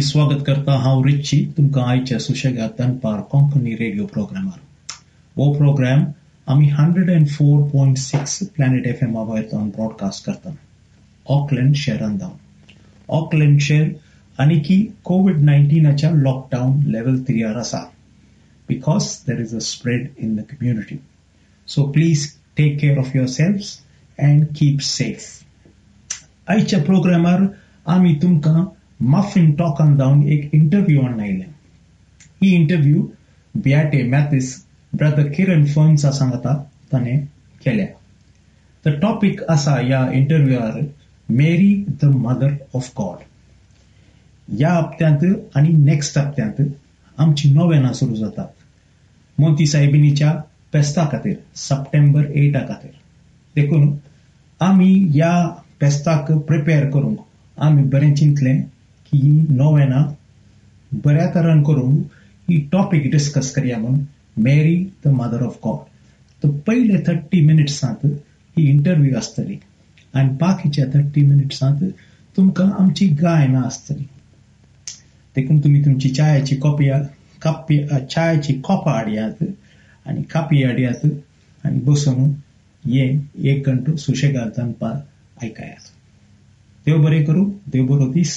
आणि स्वागत करता हांव रिच्ची तुमकां आयच्या सुशेगाद दनपार कोंकणी रेडिओ प्रोग्रामार। हो प्रोग्राम आमी hundred and four point six planet broadcast करता ऑकलँड शहरान जावन ऑकलँड शहर आनीकी कोविड नायन्टीनाच्या लॉकडावन लेवल थ्रीयार आसा because there is a spread in the community so please take care of yourself keep safe आयच्या प्रोग्रामार, आमी तुमकां मफिन टॉकान जावन एक इंटरव्यू आयलें ही। इंटरव्यू बियाटे मॅथिस ब्रदर किरण फर्न्सा सांगता ताणें केल्या। द टॉपिक आसा ह्या इंटरव्यूआर मेरी द मदर ऑफ गॉड ह्या हप्त्यांत आनी नेक्स्ट हप्त्यांत आमची नोवेनां सुरू जातात। मोती साहेबिनीच्या पेस्ता खातीर सप्टेंबर एटा खातीर। देखून आमी ह्या पेस्ताक प्रिपेअर करूंक आम्ही बरें चिंतलें ही नोवेना बऱ्या तरान करून ही टॉपिक डिस्कस करया म्हणून मेरी द मदर ऑफ गॉड तर पयले थर्टी मिनिट्सांत ही इंटरव्यू आसतली आनी बाकीच्या थर्टी मिनिट्सांत तुमकां आमची गायनां आसतली देखून तुम्ही तुमची चायाची कॉपी कापी चायाची कॉपां हाडयात आनी कापी हाडयात आनी बसून ये एक घंटो सुशेगाद पार आयकायात देव बरें करूं देव बरो दीस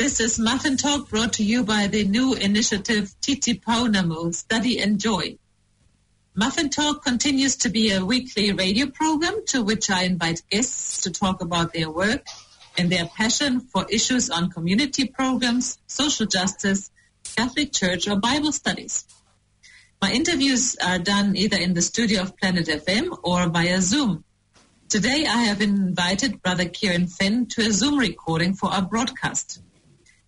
This is Muffin Talk brought to you by the new initiative Titi Paunamu, Study and Joy. Muffin Talk continues to be a weekly radio program to which I invite guests to talk about their work and their passion for issues on community programs, social justice, Catholic Church, or Bible studies. My interviews are done either in the studio of Planet FM or via Zoom. Today I have invited Brother Kieran Fenn to a Zoom recording for our broadcast.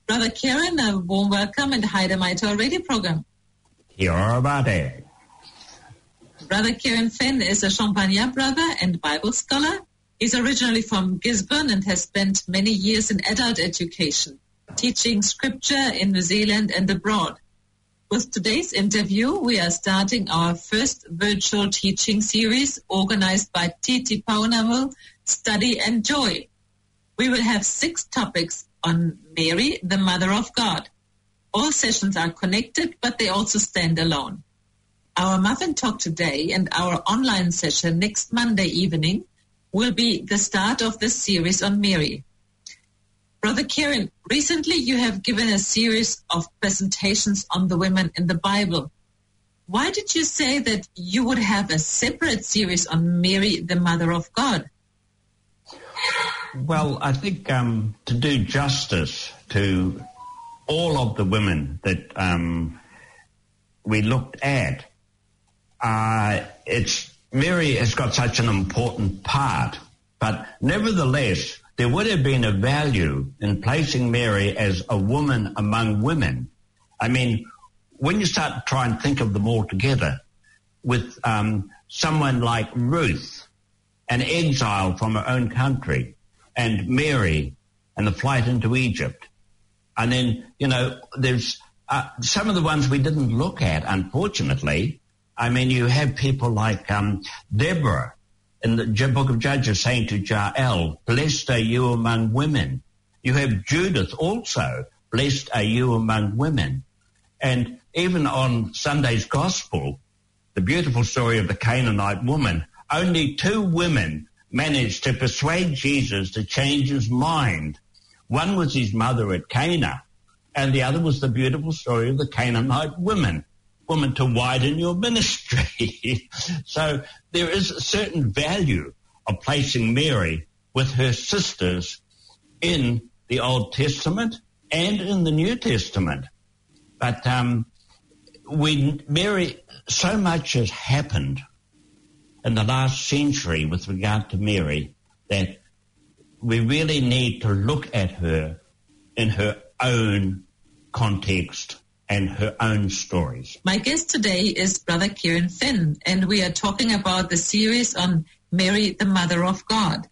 Brother Kieran, a warm welcome and hi to our radio program. Mate. Brother Kieran Fenn is a Champagnat brother and Bible scholar. He's originally from Gisborne and has spent many years in adult education, teaching scripture in New Zealand and abroad. With today's interview, we are starting our first virtual teaching series organized by Titi Paunamu, Study and Joy. We will have six topics on Mary, the Mother of God. All sessions are connected, but they also stand alone. Our muffin talk today and our online session next Monday evening will be the start of this series on Mary. Brother Kieran, recently you have given a series of presentations on the women in the Bible. Why did you say that you would have a separate series on Mary, the Mother of God? Well, I think um, to do justice to all of the women that um, we looked at, uh, it's Mary has got such an important part, but nevertheless, there would have been a value in placing Mary as a woman among women. I mean, when you start to try and think of them all together, with um, someone like Ruth, an exile from her own country, and Mary, and the flight into Egypt, and then you know, there's uh, some of the ones we didn't look at, unfortunately. I mean, you have people like um, Deborah in the book of Judges saying to Jael, blessed are you among women. You have Judith also, blessed are you among women. And even on Sunday's gospel, the beautiful story of the Canaanite woman, only two women managed to persuade Jesus to change his mind. One was his mother at Cana, and the other was the beautiful story of the Canaanite women woman to widen your ministry. so there is a certain value of placing Mary with her sisters in the Old Testament and in the New Testament. But um, we, Mary, so much has happened in the last century with regard to Mary that we really need to look at her in her own context and her own stories. My guest today is Brother Kieran Fenn, and we are talking about the series on Mary, the Mother of God.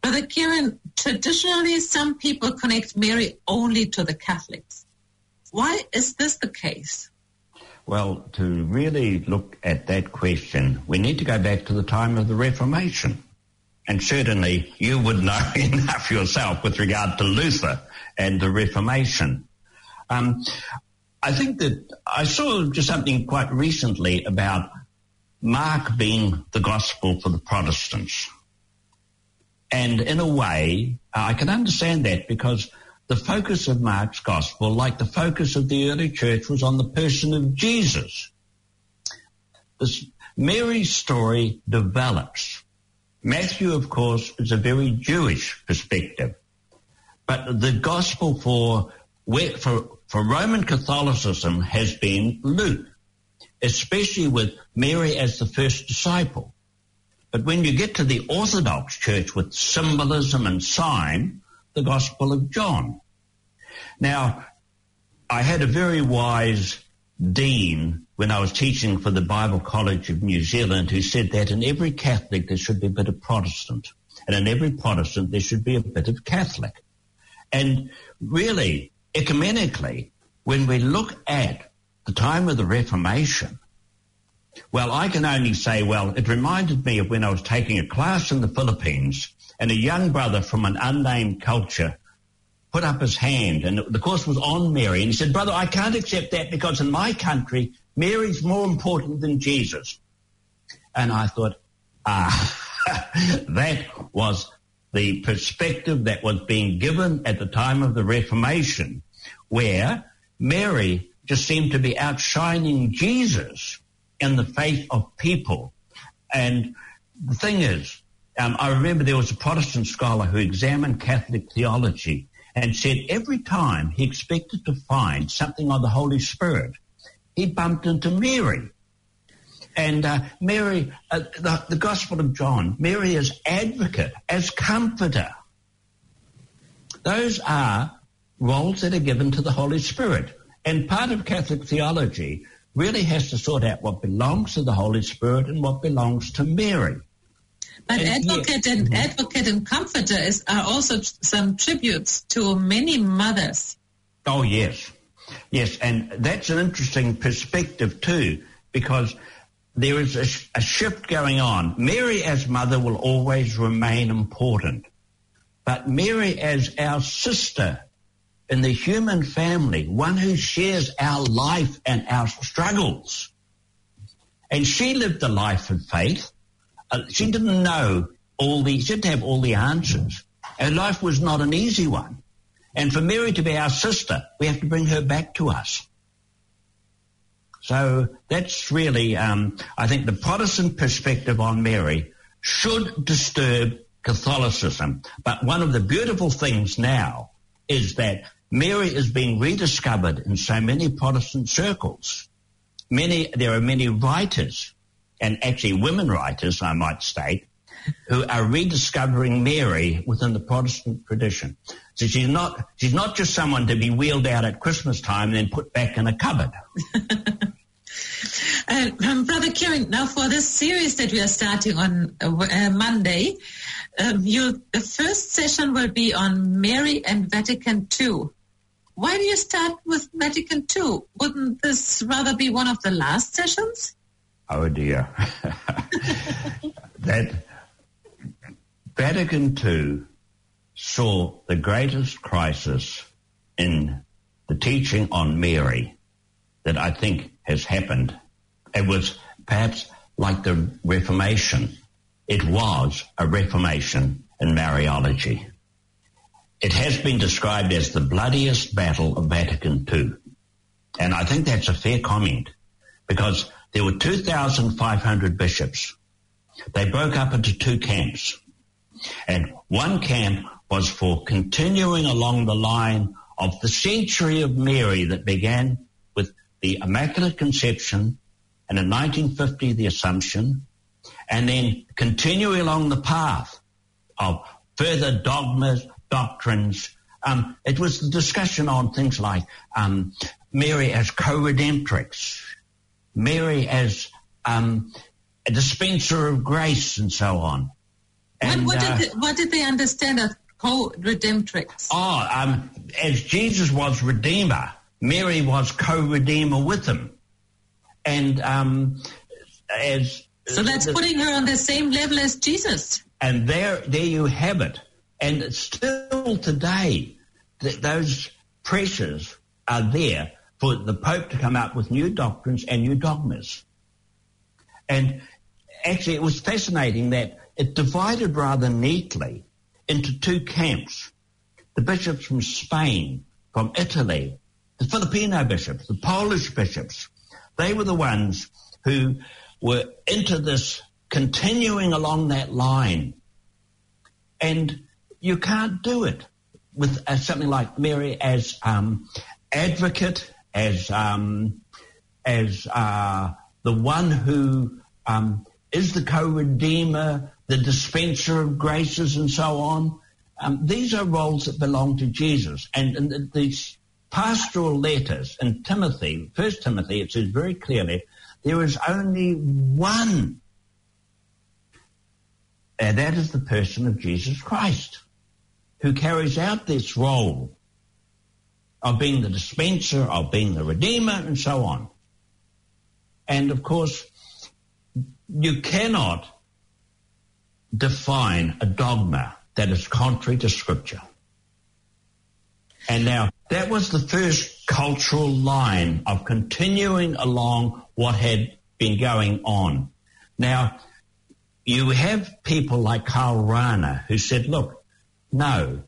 Brother Kieran, traditionally some people connect Mary only to the Catholics. Why is this the case? Well, to really look at that question, we need to go back to the time of the Reformation. And certainly you would know enough yourself with regard to Luther and the Reformation. Um, I think that I saw just something quite recently about Mark being the gospel for the Protestants. And in a way, I can understand that because the focus of Mark's gospel, like the focus of the early church, was on the person of Jesus. This Mary's story develops. Matthew, of course, is a very Jewish perspective. But the gospel for, for, for Roman Catholicism has been Luke, especially with Mary as the first disciple. But when you get to the Orthodox Church with symbolism and sign, the Gospel of John. Now, I had a very wise dean when I was teaching for the Bible College of New Zealand who said that in every Catholic there should be a bit of Protestant. And in every Protestant there should be a bit of Catholic. And really, ecumenically, when we look at the time of the Reformation, well, I can only say, well, it reminded me of when I was taking a class in the Philippines and a young brother from an unnamed culture put up his hand and the course was on Mary and he said, brother, I can't accept that because in my country, Mary's more important than Jesus. And I thought, ah, that was the perspective that was being given at the time of the Reformation, where Mary just seemed to be outshining Jesus in the faith of people. And the thing is, um, I remember there was a Protestant scholar who examined Catholic theology and said every time he expected to find something on the Holy Spirit, he bumped into Mary. And uh, Mary, uh, the, the Gospel of John, Mary as advocate, as comforter. Those are roles that are given to the Holy Spirit. And part of Catholic theology really has to sort out what belongs to the Holy Spirit and what belongs to Mary. But And advocate yet- and Mhm. advocate and comforter is, are also some tributes to many mothers. Oh, yes. Yes, and that's an interesting perspective too, because there is a, a shift going on. Mary as mother will always remain important, but Mary as our sister in the human family, one who shares our life and our struggles. And she lived a life of faith. Uh, she didn't know all the, she didn't have all the answers. Her life was not an easy one. And for Mary to be our sister, we have to bring her back to us. So that's really, um, I think the Protestant perspective on Mary should disturb Catholicism. But one of the beautiful things now is that Mary is being rediscovered in so many Protestant circles. Many, there are many writers, and actually women writers, I might state, who are rediscovering Mary within the Protestant tradition. So she's not, she's not just someone to be wheeled out at Christmas time and then put back in a cupboard. Uh, um, Brother Kieran, now for this series that we are starting on uh, uh, Monday, um, you, the first session will be on Mary and Vatican II. Why do you start with Vatican II? Wouldn't this rather be one of the last sessions? Oh dear. that Vatican II saw the greatest crisis in the teaching on Mary that I think has happened. It was perhaps like the Reformation. It was a Reformation in Mariology. It has been described as the bloodiest battle of Vatican II. And I think that's a fair comment because there were 2,500 bishops. They broke up into two camps. And one camp was for continuing along the line of the century of Mary that began with the Immaculate Conception and in 1950 the Assumption and then continuing along the path of further dogmas, doctrines. Um, it was the discussion on things like um, Mary as co-redemptrix, Mary as um, a dispenser of grace, and so on. What, what, uh, did they, what did they understand as co-redemptrix? Oh, um, as Jesus was Redeemer, Mary was co-Redeemer with him. And um, as So that's putting her on the same level as Jesus. and there, there you have it. And still today, th- those pressures are there for the Pope to come up with new doctrines and new dogmas. And actually, it was fascinating that it divided rather neatly into two camps. The bishops from Spain, from Italy, the Filipino bishops, the Polish bishops, they were the ones who were into this continuing along that line. And you can't do it. with uh, something like Mary as um, advocate, as um, as uh, the one who um, is the co-redeemer, the dispenser of graces, and so on. Um, these are roles that belong to Jesus, and, and these pastoral letters in Timothy, First Timothy, it says very clearly, there is only one, and that is the person of Jesus Christ, who carries out this role of being the dispenser, of being the redeemer, and so on. And of course, you cannot define a dogma that is contrary to scripture. And now that was the first cultural line of continuing along what had been going on. Now, you have people like Karl Rahner who said, look, no,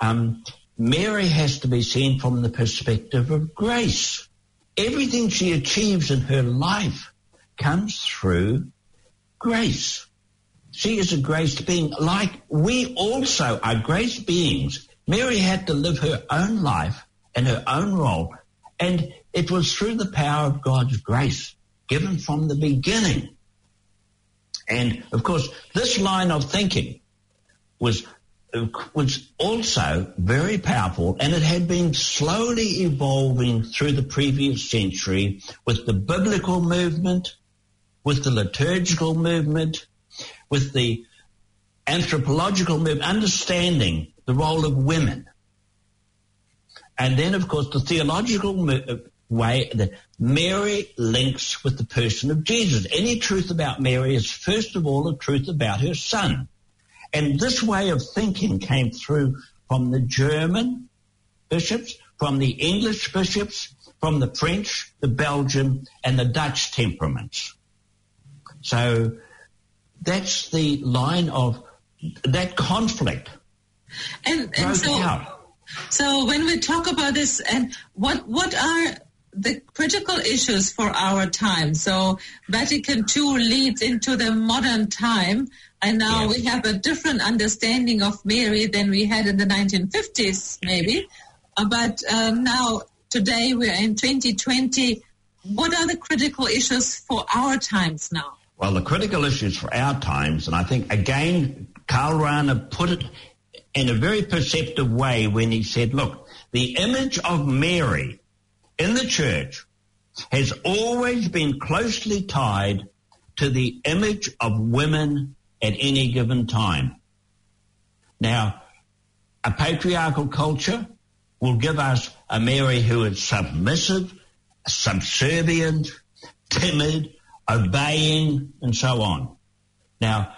um, Mary has to be seen from the perspective of grace. Everything she achieves in her life comes through grace. She is a grace being like we also are grace beings. Mary had to live her own life and her own role. And it was through the power of God's grace given from the beginning. And of course, this line of thinking was was also very powerful and it had been slowly evolving through the previous century with the biblical movement, with the liturgical movement, with the anthropological movement, understanding the role of women. And then, of course, the theological way that Mary links with the person of Jesus. Any truth about Mary is first of all a truth about her son. And this way of thinking came through from the German bishops, from the English bishops, from the French, the Belgian, and the Dutch temperaments. So that's the line of that conflict. And, and so, out. so when we talk about this, and what what are the critical issues for our time? So Vatican II leads into the modern time, and now we have a different understanding of Mary than we had in the 1950s, maybe. Uh, but um, now today we're in 2020. What are the critical issues for our times now? Well, the critical issues for our times, and I think again, Karl Rahner put it in a very perceptive way when he said, look, the image of Mary in the church has always been closely tied to the image of women at any given time. Now, a patriarchal culture will give us a Mary who is submissive, subservient, timid, obeying, and so on. Now,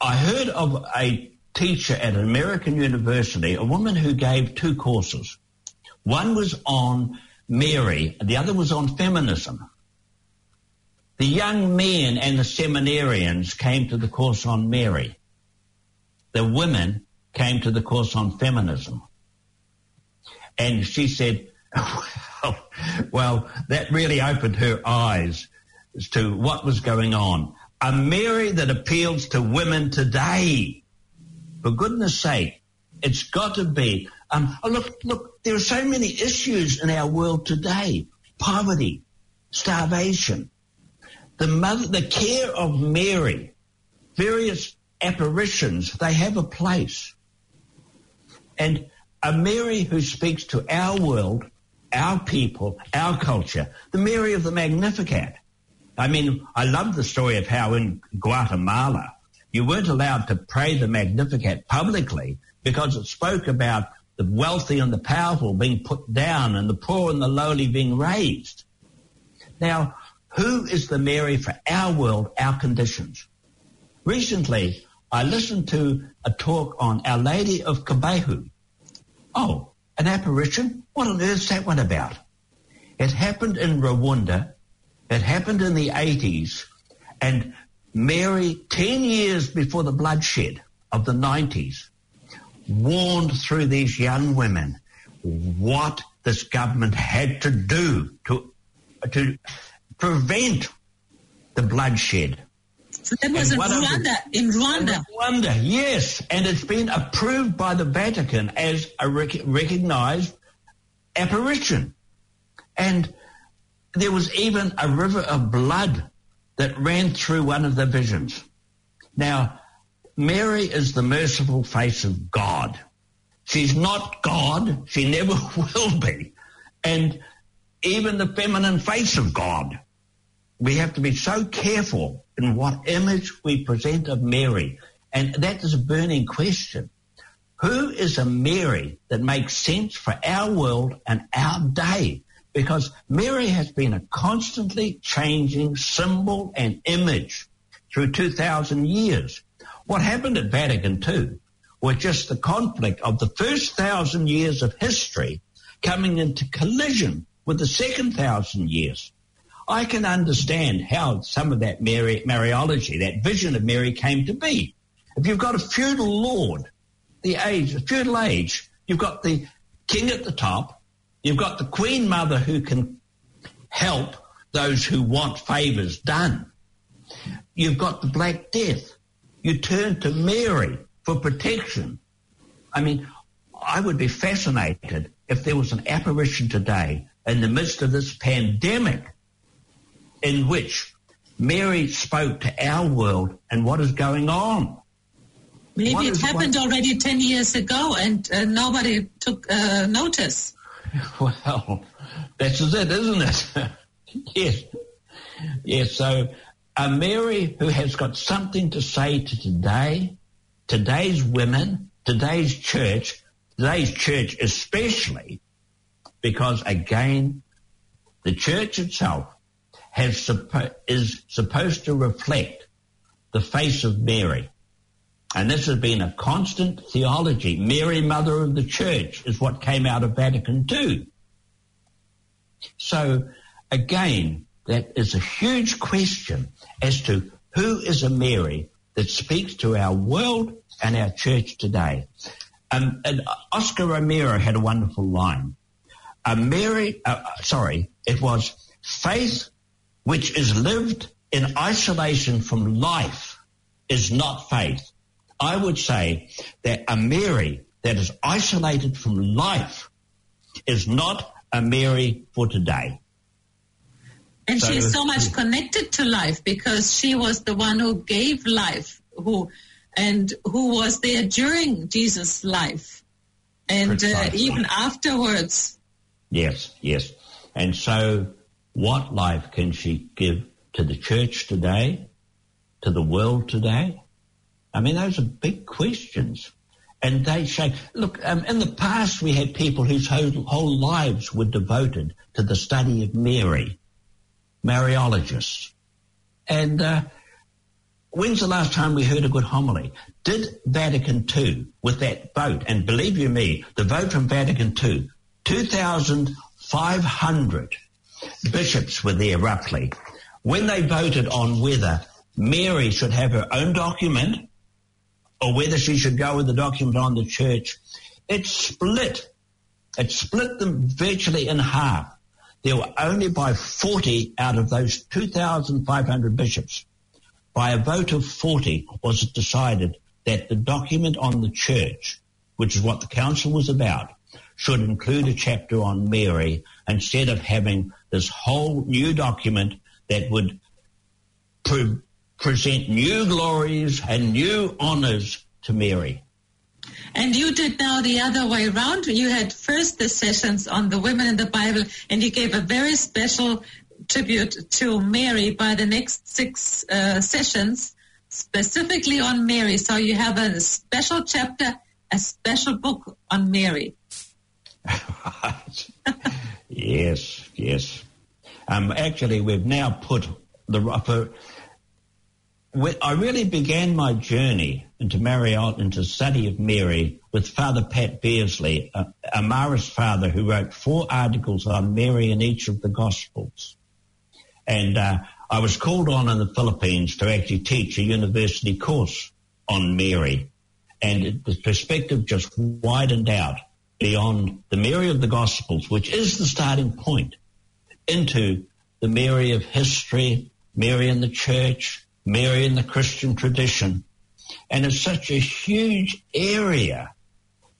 I heard of a teacher at an American university, a woman who gave two courses. One was on Mary, the other was on feminism. The young men and the seminarians came to the course on Mary. The women came to the course on feminism. And she said, well, that really opened her eyes as to what was going on. A Mary that appeals to women today. For goodness sake, it's got to be. Um, oh, look, look, there are so many issues in our world today. Poverty, starvation, the mother, the care of Mary, various apparitions, they have a place. And a Mary who speaks to our world, our people, our culture, the Mary of the Magnificat. I mean, I love the story of how in Guatemala you weren't allowed to pray the Magnificat publicly because it spoke about the wealthy and the powerful being put down and the poor and the lowly being raised. Now, who is the Mary for our world, our conditions? Recently, I listened to a talk on Our Lady of Kibeho. Oh, an apparition? What on earth's that one about? It happened in Rwanda. It happened in the 80s. And Mary, 10 years before the bloodshed of the 90s, warned through these young women what this government had to do to, to prevent the bloodshed. So that was in one of the- Rwanda. In Rwanda. Rwanda, yes, and it's been approved by the Vatican as a rec- recognized apparition. And there was even a river of blood that ran through one of the visions. Now, Mary is the merciful face of God. She's not God. She never will be. And even the feminine face of God. We have to be so careful in what image we present of Mary. And that is a burning question. Who is a Mary that makes sense for our world and our day? Because Mary has been a constantly changing symbol and image through 2,000 years. What happened at Vatican II was just the conflict of the first thousand years of history coming into collision with the second thousand years. I can understand how some of that Mary, Mariology, that vision of Mary came to be. If you've got a feudal lord, the age, the feudal age, you've got the king at the top, you've got the queen mother who can help those who want favors done. You've got the Black Death. You turn to Mary for protection. I mean, I would be fascinated if there was an apparition today in the midst of this pandemic in which Mary spoke to our world and what is going on. Maybe What it happened one- already 10 years ago and uh, nobody took uh, notice. Well, that's it, isn't it? yes. Yes, so a Mary who has got something to say to today, today's women, today's church, today's church especially, because again, the church itself has is supposed to reflect the face of Mary. And this has been a constant theology. Mary, Mother of the Church, is what came out of Vatican II. So again, that is a huge question as to who is a Mary that speaks to our world and our church today. Um, and Oscar Romero had a wonderful line. A Mary, uh, sorry, it was faith which is lived in isolation from life is not faith. I would say that a Mary that is isolated from life is not a Mary for today. And she's so much connected to life because she was the one who gave life, who and who was there during Jesus' life, and uh, even afterwards. Yes, yes. And so what life can she give to the church today, to the world today? I mean, those are big questions. And they say, look, um, in the past we had people whose whole, whole lives were devoted to the study of Mary, Mariologists. And uh, when's the last time we heard a good homily? Did Vatican II, with that vote, and believe you me, the vote from Vatican II, 2,500 bishops were there roughly, when they voted on whether Mary should have her own document or whether she should go with the document on the church, it split. It split them virtually in half. There were only by 40 out of those 2,500 bishops. By a vote of 40 was it decided that the document on the church, which is what the council was about, should include a chapter on Mary instead of having this whole new document that would pre- present new glories and new honors to Mary. And you did now the other way around. You had first the sessions on the women in the Bible, and you gave a very special tribute to Mary by the next six uh, sessions, specifically on Mary. So you have a special chapter, a special book on Mary. yes, yes. Um, actually, we've now put the when I really began my journey into Mariot, into study of Mary with Father Pat Bearsley, a, a Marist father who wrote four articles on Mary in each of the Gospels. And uh, I was called on in the Philippines to actually teach a university course on Mary. And the perspective just widened out beyond the Mary of the Gospels, which is the starting point, into the Mary of history, Mary in the church, Mary in the Christian tradition. And it's such a huge area,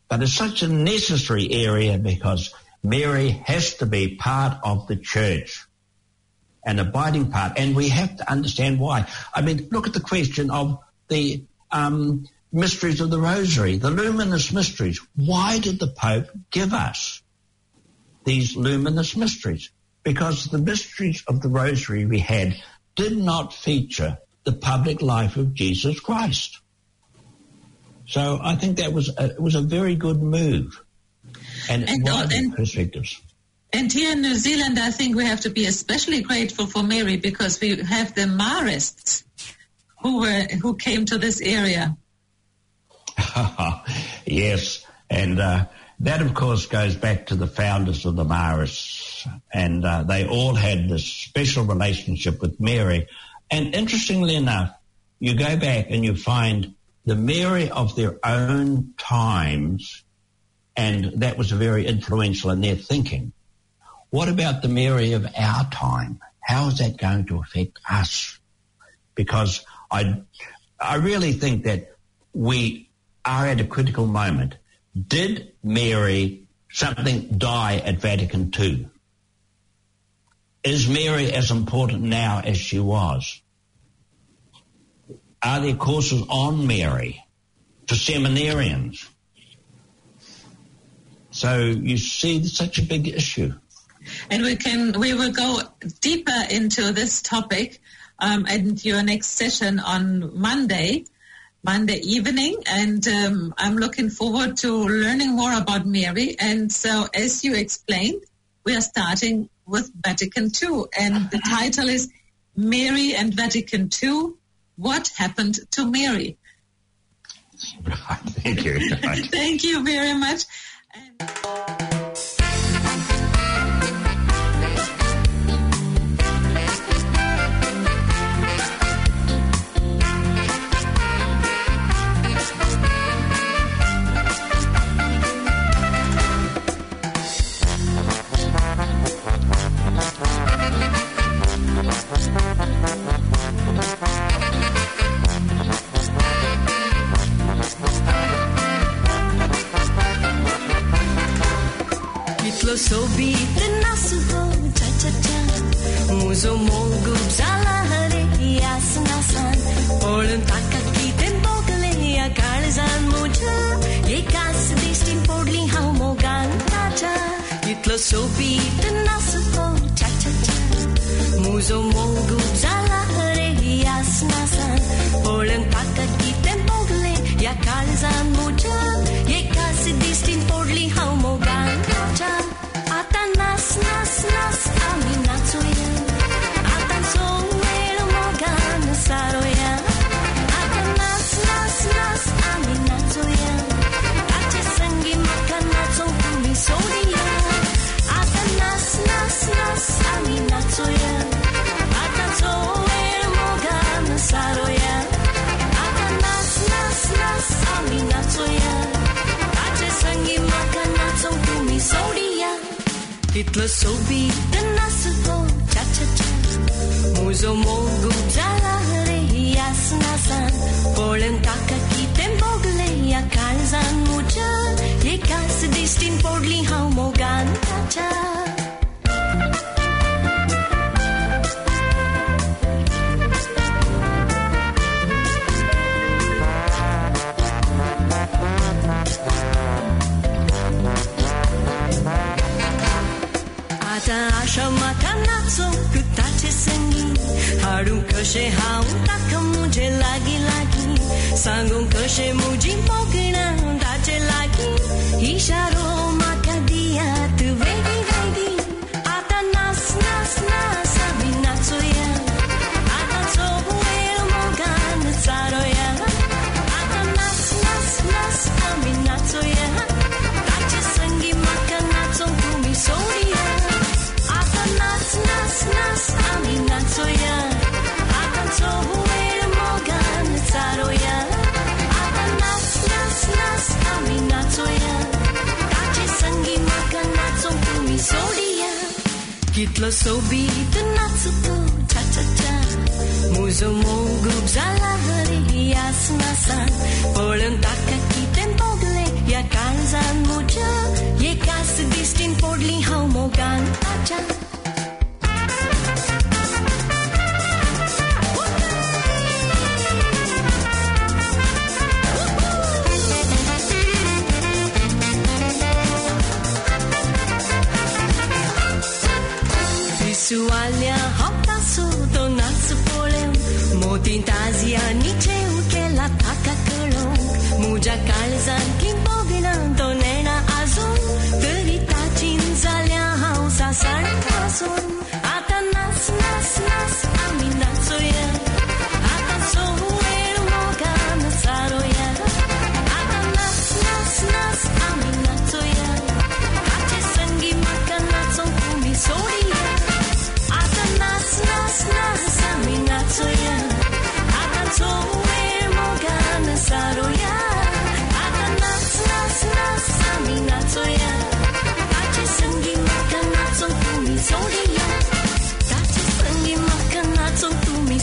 but it's such a necessary area because Mary has to be part of the church, an abiding part. And we have to understand why. I mean, look at the question of the um, mysteries of the rosary, the luminous mysteries. Why did the Pope give us these luminous mysteries? Because the mysteries of the rosary we had did not feature the public life of Jesus Christ. So I think that was a, it was a very good move, and, And, uh, and- perspectives. And here in New Zealand, I think we have to be especially grateful for Mary because we have the Marists who were who came to this area. yes, and uh, that of course goes back to the founders of the Marists, and uh, they all had this special relationship with Mary. And interestingly enough, you go back and you find the Mary of their own times, and that was very influential in their thinking. What about the Mary of our time? How is that going to affect us? Because I, I really think that we are at a critical moment. Did Mary something die at Vatican II? Is Mary as important now as she was? Are there courses on Mary for seminarians? So you see such a big issue. And we can we will go deeper into this topic um, in your next session on Monday, Monday evening. And um, I'm looking forward to learning more about Mary. And so, as you explained, we are starting with Vatican II, and the title is Mary and Vatican II. What happened to Mary? Thank you. Thank you very much. And- Kitlo sobi prenasu Muzo mongu bzala hare yasna san Olun takaki tembogale ya kalzan muja Ye kas destin podli hau mogan tacha Itlo sobi tenasu Muzo mongu zala hare yasnasan Olen takaki tembogale ya karzan muja Ye kas distin podli hau mogan tacha Ata nas nas nas ami natsuya Atan soero mogan saroya Ata nas nas nas ami natsuya Ate sangi makan natsu kumi sodiya Ata nas nas nas ami natsuya Hitler soube da nossa cor, cha cha, tcha. Muzo mogu, zalahre, jasnasan. Polen taka ki tem bogle, ja kalzan mucha. Je kas distin podli haumogan, tcha cha. Shama natso kutache sengi Harun kashe haun tak mujhe lagi lagi Sangun kashe muji mogna la lagi Isharo Atancoya, atanco huera mogan tsaroya. Atan nas nas nas aminatsoya. Kachi sangi makan natso kumi. Kitlo sobi tunatsu tu cha cha cha. Muzo mogup zalahari yasnasan. Polen takakiten togle yakanzan mucha. Yekas distin podli haumogan acha. Sualja hopta sotto il naso polem Motin tasia nice la taka kolong Mujakal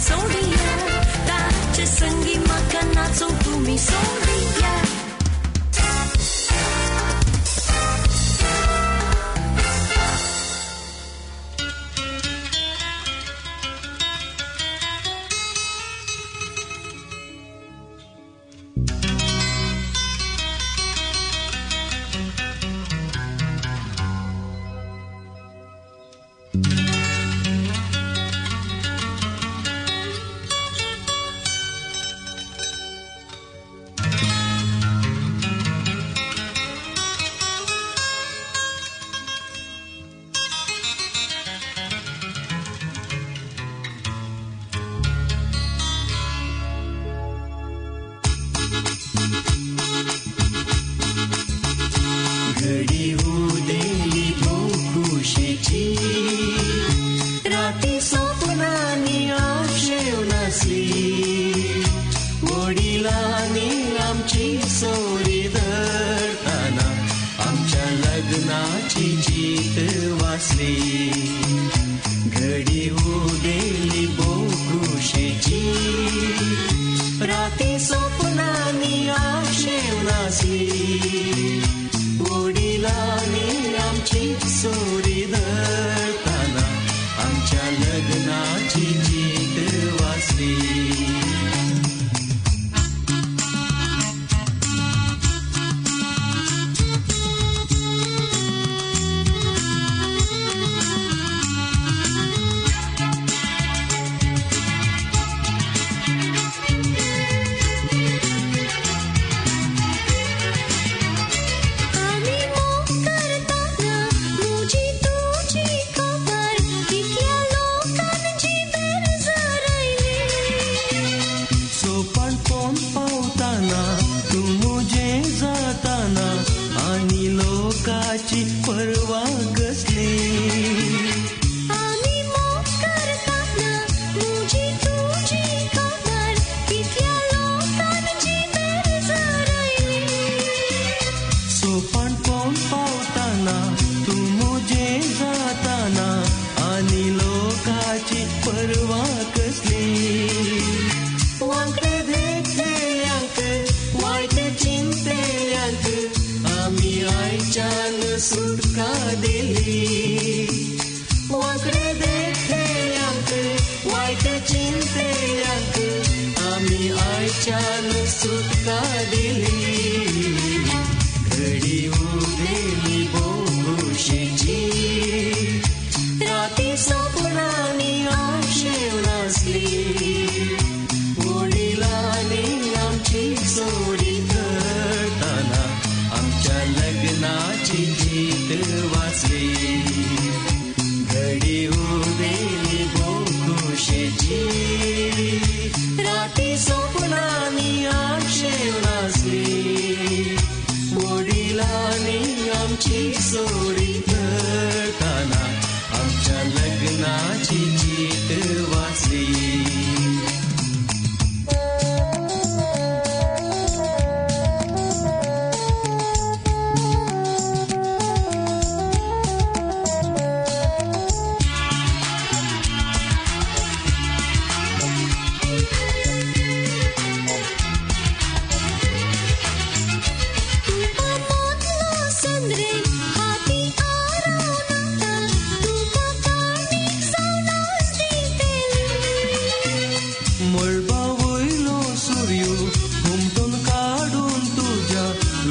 soria Tak ce sânghi ma canazzo tu mi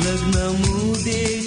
Branco não mudei,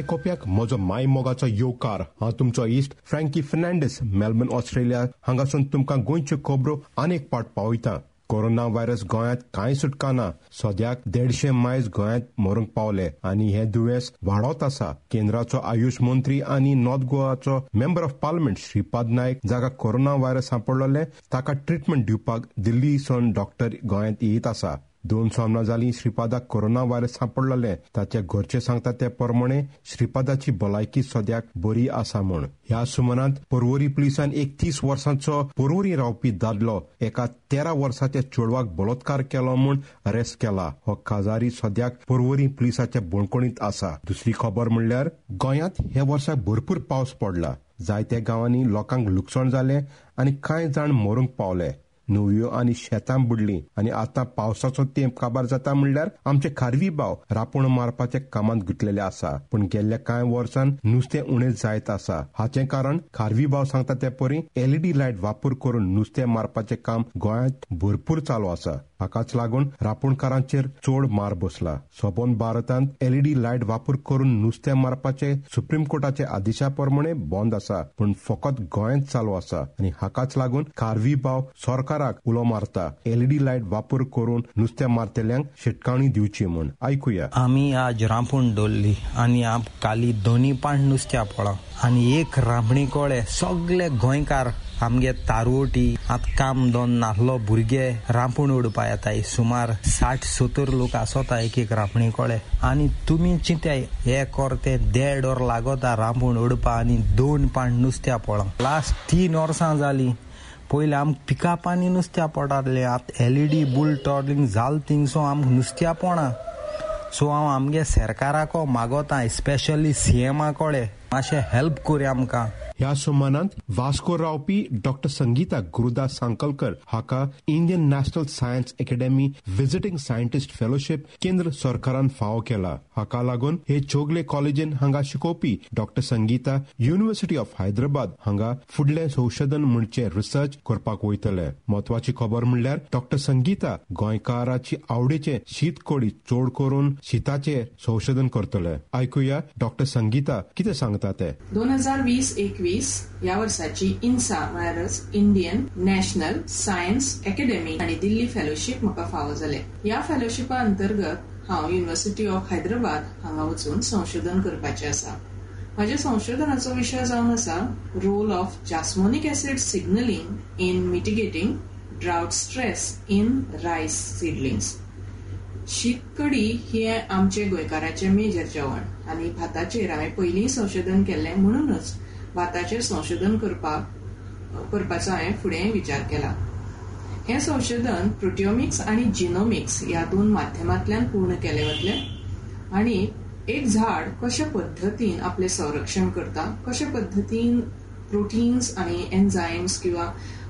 आयकोप्याक म्हजो my मोगाचो येवकार हांव तुमचो इश्ट Frankie Fernandes Melbourne Australia. हांगासून तुमकां गोंयच्यो खबरो आनीक पाट पावयता. कोरोना व्हायरस गोंयांत कांय सुटका ना सद्याक देडशे मायज गोंयांत मरूंक पावले. आनी हे दुयेंस वाडत आसा. केंद्राचो आयुष मंत्री आनी north गोवाचो member of parliament Shripad Naik जाका कोरोना व्हायरस सांपडलोले ताका ट्रिटमेंट दिवपाक दिल्लीसून डॉक्टर गोंयांत येत आसा. दोन सामना जालीं श्रीपादाक कोरोना व्हायरस सापडलेले. ताचे घरचे सांगता ते प्रमाणे श्रीपादाची भलायकी सद्याक बरी आसा म्हूण. ह्या सुमनांत पर्वरी पुलिसान एक तीस वर्सांचो पर्वरी रावपी दादलो एका तेरा वर्साच्या चेडवाक बलात्कार केलो म्हूण अरेस्ट केला. हो काजारी सद्याक पर्वरी पुलिसाच्या बोणकोणीत आसा. दुसरी खबर म्हणल्यार गोंयांत हे वर्सा भरपूर पावस पडला. जायत्या गांवांनी लोकांक लुकसाण जालें आनी कांय जाण मरूंक पावले. न्हंयो आनी शेतां बुडलीं. आनी आतां पावसाचो तेंप काबार जाता म्हणल्यार आमचे खारवी भाव रापण मारपाच्या कामांत गुंतलेले आसा. पूण गेल्ल्या कांय वर्सान नुस्तें उणें जायत आसा. हाचें कारण खारवी भाव सांगता ते परी एलईडी लायट वापर करून नुस्तें मारपाचें काम गोंयांत भरपूर चालू आसा. हाकाच लागून रापणकारांचेर चड मार बसला. सोबोन भारतांत एलईडी लायट वापर करून नुस्तें मारपाचे सुप्रीम कोर्टाचे आदेशा प्रमाणे बंद आसा पूण फकत गोंयांत चालू आसा. आनी हाकाच लागून खारवी भाव सरकाराक उलो मारता. एलईडी लायट वापर करून नुस्तें मारतेल्यांक शिटकावणी दिवची म्हूण. आयकुया. आमी आज रांपूण दवरली आनी काली दोनी पाण नुस्त्या पळा आनी एक रांपणी कोळे सगळे गोंयकार आमगे तारवटी आत काम दोन नाहलो भुरगे रांपूण उडपा येताय सुमार साठ सत्तर लोक आसोता एक एक रांपणी कळे आनी तुमी चिंताय हे करते देड वर लागोता रांपूण उडपा आनी दोन पाण नुस्त्या पळा. लास्ट तीन वर्सां जाली पयलीं आम पिकापांनी नुस्त्या पडटाले आतां एलईडी बुल टॉर्लिंग जाल थिंगसो आमकां नुस्त्या पोणा सो हांव आमगे सरकाराको मागोता, स्पेशली सीएमा कळे. मातशें हेल्प कोरी आमकां. ह्या सुमानांत वास्को रावपी डॉक्टर संगीता गुरुदास सांकलकर, हाका Indian National Science Academy visiting scientist fellowship केंद्र सरकारान फावो केला. हाका लागून हे चोगले कॉलेजीन हांगा शिकोवपी doctor Sangeeta University of Hyderabad हांगा फुडले संशोधन म्हणचे रिसर्च करपाक वयतले. म्हत्वाची खबर म्हणल्यार डॉक्टर संगीता गोंयकाराची आवडीचे शीत कोडी चोड करून शीताचेर संशोधन करतले. आयकुया डॉक्टर संगीता कितें सांगता ते? दोन हज़ार वीस, एकवीस या वर्साची इन्सा म्हळ्यारच इंडियन नॅशनल सायन्स अकॅडमी आणि दिल्ली फेलोशिप म्हाका फावो जाले. ह्या फेलोशिपा अंतर्गत हांव युनिव्हर्सिटी ऑफ हैदराबाद हांगा वचून संशोधन करपाचें आसा. म्हज्या संशोधनाचो विशय जावन आसा role of jasmonic acid signalling in mitigating drought stress in rice seedlings शीत कडी हे आमचे गोंयकाराचे मेजर जेवण आनी भाताचेर हांवें पयलीं संशोधन केल्लें म्हणूनच भाताचेर संशोधन करपाक करपाचो हांवें फुडें विचार केला. हें संशोधन प्रोटिओमिक्स आनी जिनोमिक्स ह्या दोन माध्यमांतल्यान पूर्ण केलें वतलें आनी एक झाड कशे पद्दतीन आपलें संरक्षण करता कशे पद्दतीन प्रोटीन्स आनी एन्झायम्स किंवा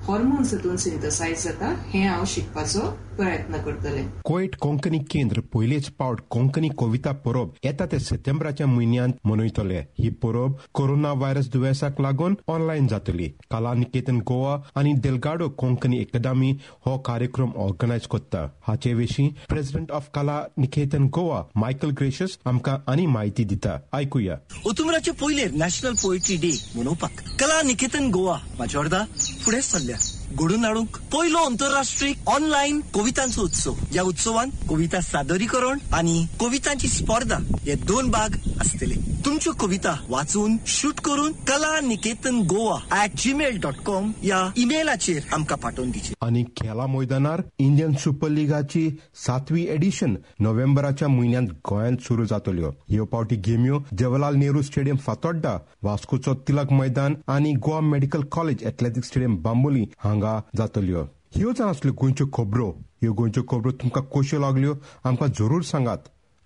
हॉर्मोन्स हातून सिंथसायज जाता हें हांव शिकपाचो प्रयत्न करतलें कोयट कोंकणी केंद्र पयलेच पावट कोंकणी कविता परब येता ते सप्टेंबराच्या म्हयन्यांत मनयतले ही परब कोरोना व्हायरस दुयेंसाक लागून ऑनलायन जातली कला निकेतन गोवा आनी देलगाडो कोंकणी एकाडेमी हो कार्यक्रम ऑर्गनायज करता हाचे विशीं प्रेसिडेंट ऑफ कला निकेतन गोवा मायकल ग्रेशियस आमकां आनी म्हायती दिता आयकुया ओतुमराचे पयले नॅशनल पोएट्री डे मनोवपाक कला निकेतन गोवा म्हाज्या अर्दा फुडें सरल्या घडून हाडूंक पयलो आंतरराष्ट्रीय ऑनलायन कवितांचो उत्सव ह्या उत्सवान कविता सादरीकरण आनी कवितांची स्पर्धा हे दोन भाग आसतले तुमच्यो कविता वाचून शूट करून Kala Niketan Goa at Gmail dot com या ईमेलाचेर आमकां पाठोवन दिचे. आनी खेळा मैदानार इंडियन सुपर लिगाची सातवी एडिशन नोव्हेंबराच्या म्हयन्यांत गोंयांत सुरू जातल्यो. ह्यो पावटी गेम्यो जवाहरलाल नेहरू स्टेडियम फातोड्डा वास्कोचो तिलक मैदान आनी Goa Medical College athletic stadium Bambolim हांगा जातल्यो. ह्यो जाण आसल्यो गोंयच्यो खबरो. ह्यो गोंयच्यो खबरो तुमकां कश्यो लागल्यो. आमकां जरूर सांगात.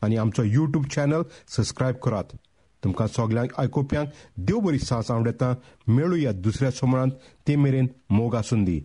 आनी आमचो युट्यूब चॅनल सबस्क्रायब करात. तुमकां सगल्यांक आयकुप्यांक देव बरी सांस आवडेता. मेळुया दुसऱ्या सोमरांत ते मेरेन मोग आसून दी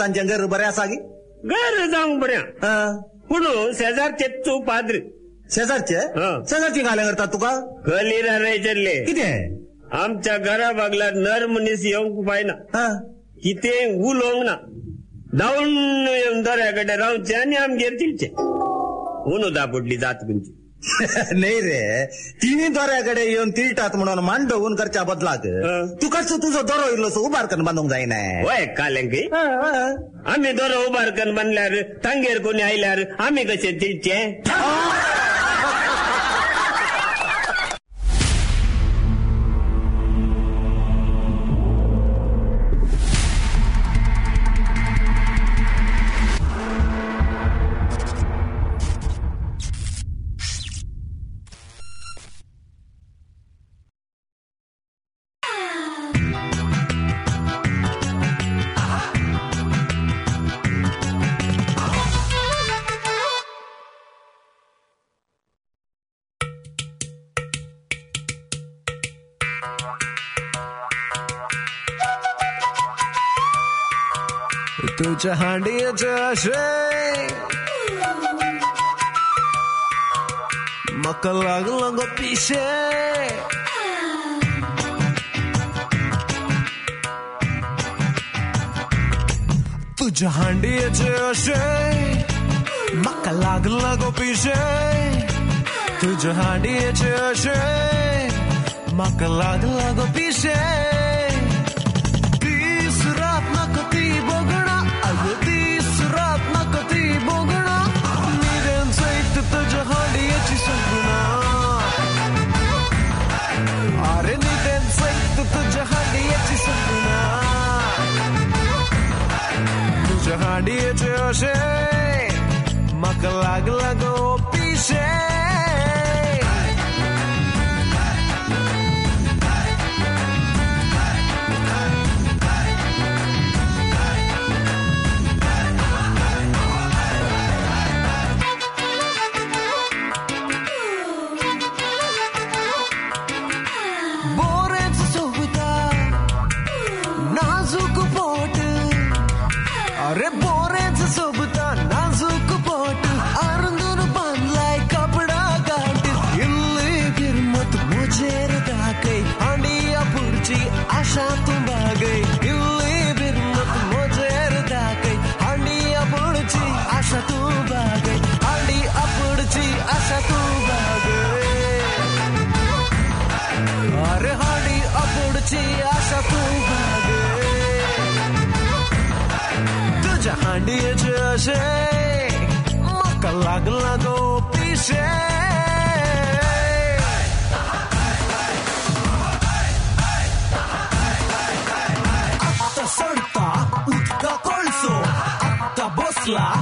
ತಾನ್ ಜಂಗರ್ ಬರ್ಯಾಸಾಗಿ ಗರ್ जाऊन बऱ्या हा. पूण शेजारचे तू पाद्री. शेजारचे? शेजारची घाल्या करतात तुका? गली राहायचरले किती आमच्या घरा बागला नर मनीस येऊंक पाहिना. किती उलोवंक ना धावून येऊन दऱ्याकडे रावचे आणि आमगेर तिलचे म्हणून दापुडली जात तुमची नाही रे. तिन्ही दोऱ्याकडे येऊन तिलटात म्हणून मांड होऊन करच्या बदलाक तू कसं तुझं दोरो इलोस उभारकन बांधूंक जायना वय कालंकी? आम्ही दोरो उभारकन बांधल्यार तांगेर कोणी आयल्यार आम्ही कसे तिलचे চা হাঁডিয়ে চা আসে মক্কা লাগল গো পিসে तुझ हांडीचे अशे मका लागला गो पिशे तुझ हांडीचे अशे मका लागला गो पिशे Makalaglag o Tesla.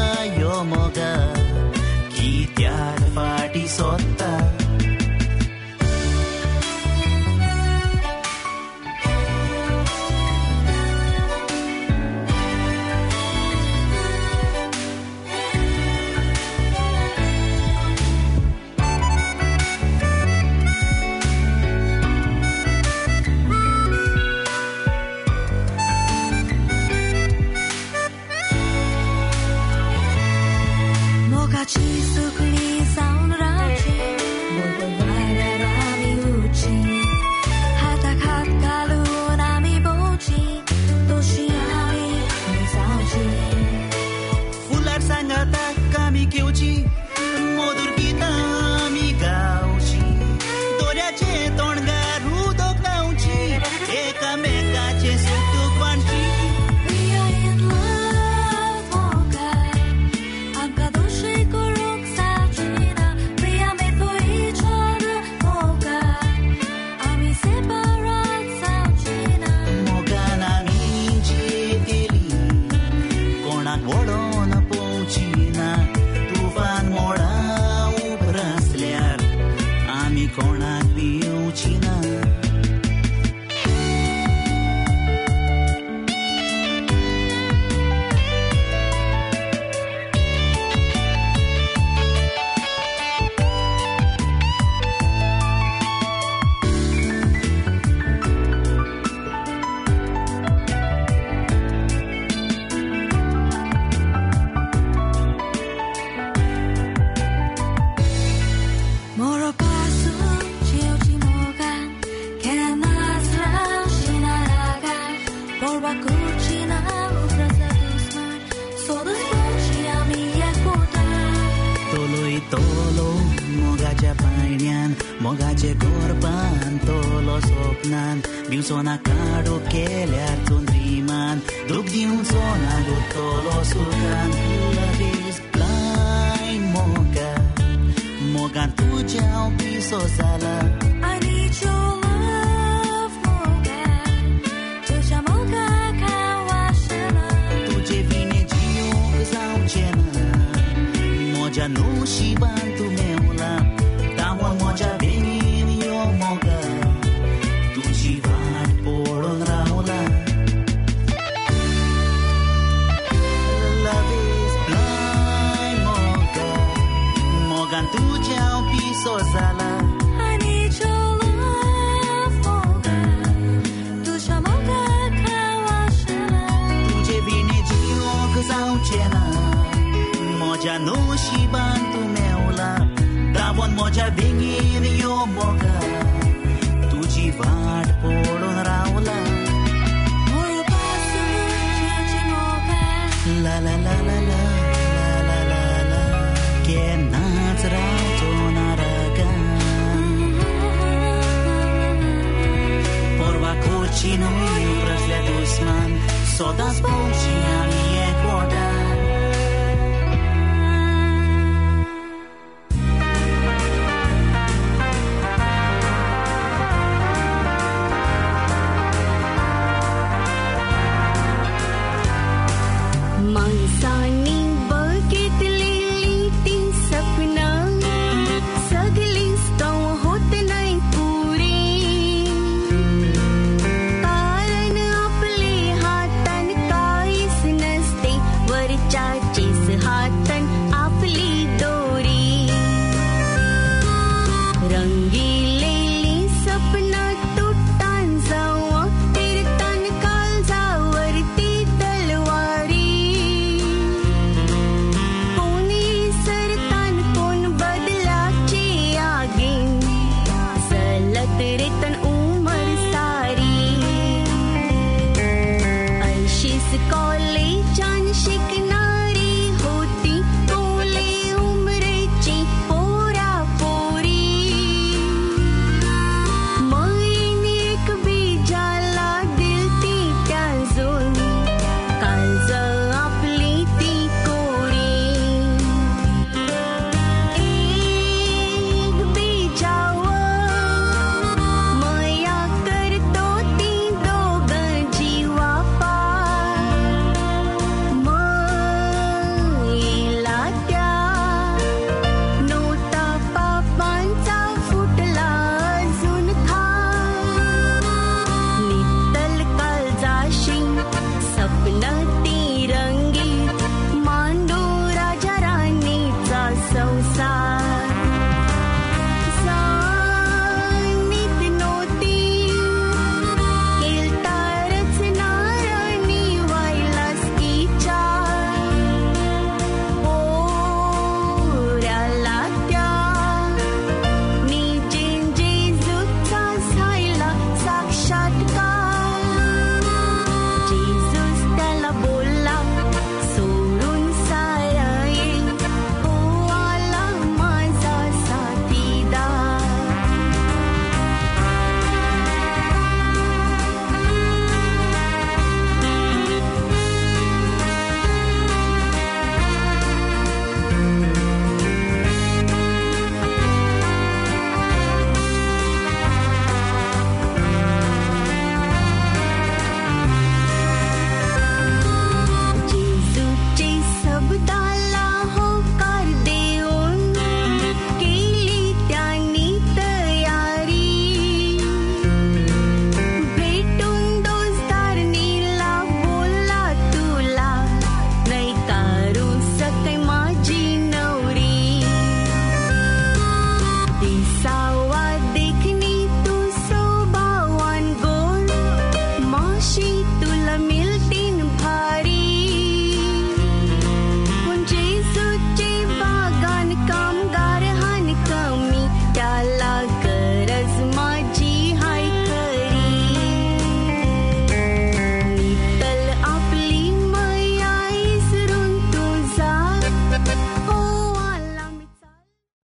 Latino e o Brasil é dos man, só das bondinhas.